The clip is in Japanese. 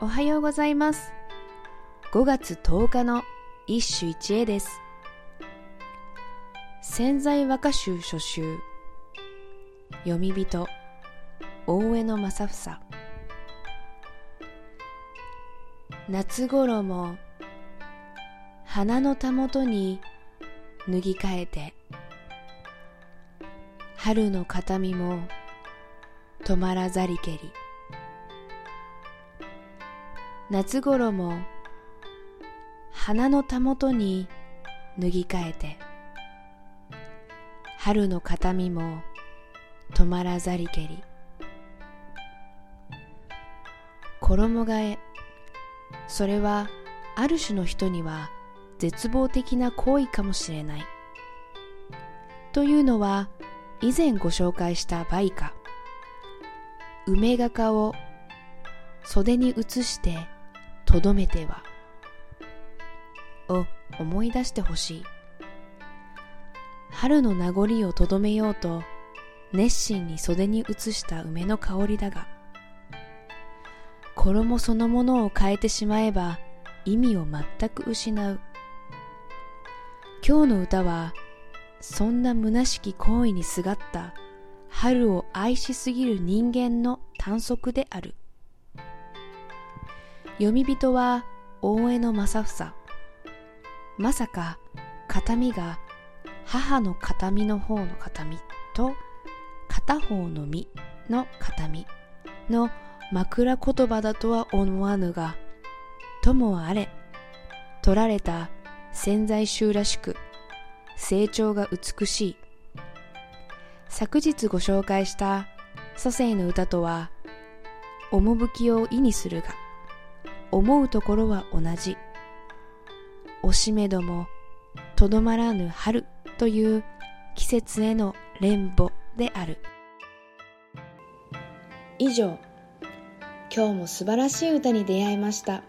おはようございます。5月10日の一首一会です。潜在和歌集初集読み人大江野正房。夏頃も花のたもとに脱ぎ替えて春の形見も止まらざりけり。夏頃も花のたもとに脱ぎ替えて春の形見も止まらざりけり。衣替えそれはある種の人には絶望的な行為かもしれない。というのは以前ご紹介した梅花。梅画家を袖に移してとどめてはを思い出してほしい。春の名残をとどめようと熱心に袖に移した梅の香りだが衣そのものを変えてしまえば意味を全く失う。今日の歌はそんな虚しき行為にすがった春を愛しすぎる人間の短足である。読み人は大江野正房。まさか形見が母の形見の方の形見と片方の身の形見の枕言葉だとは思わぬがともあれ取られた潜在集らしく成長が美しい。昨日ご紹介した祖先の歌とは趣を意にするが思うところは同じ。おしめどもとどまらぬ春という季節への連母である。以上。今日も素晴らしい歌に出会いました。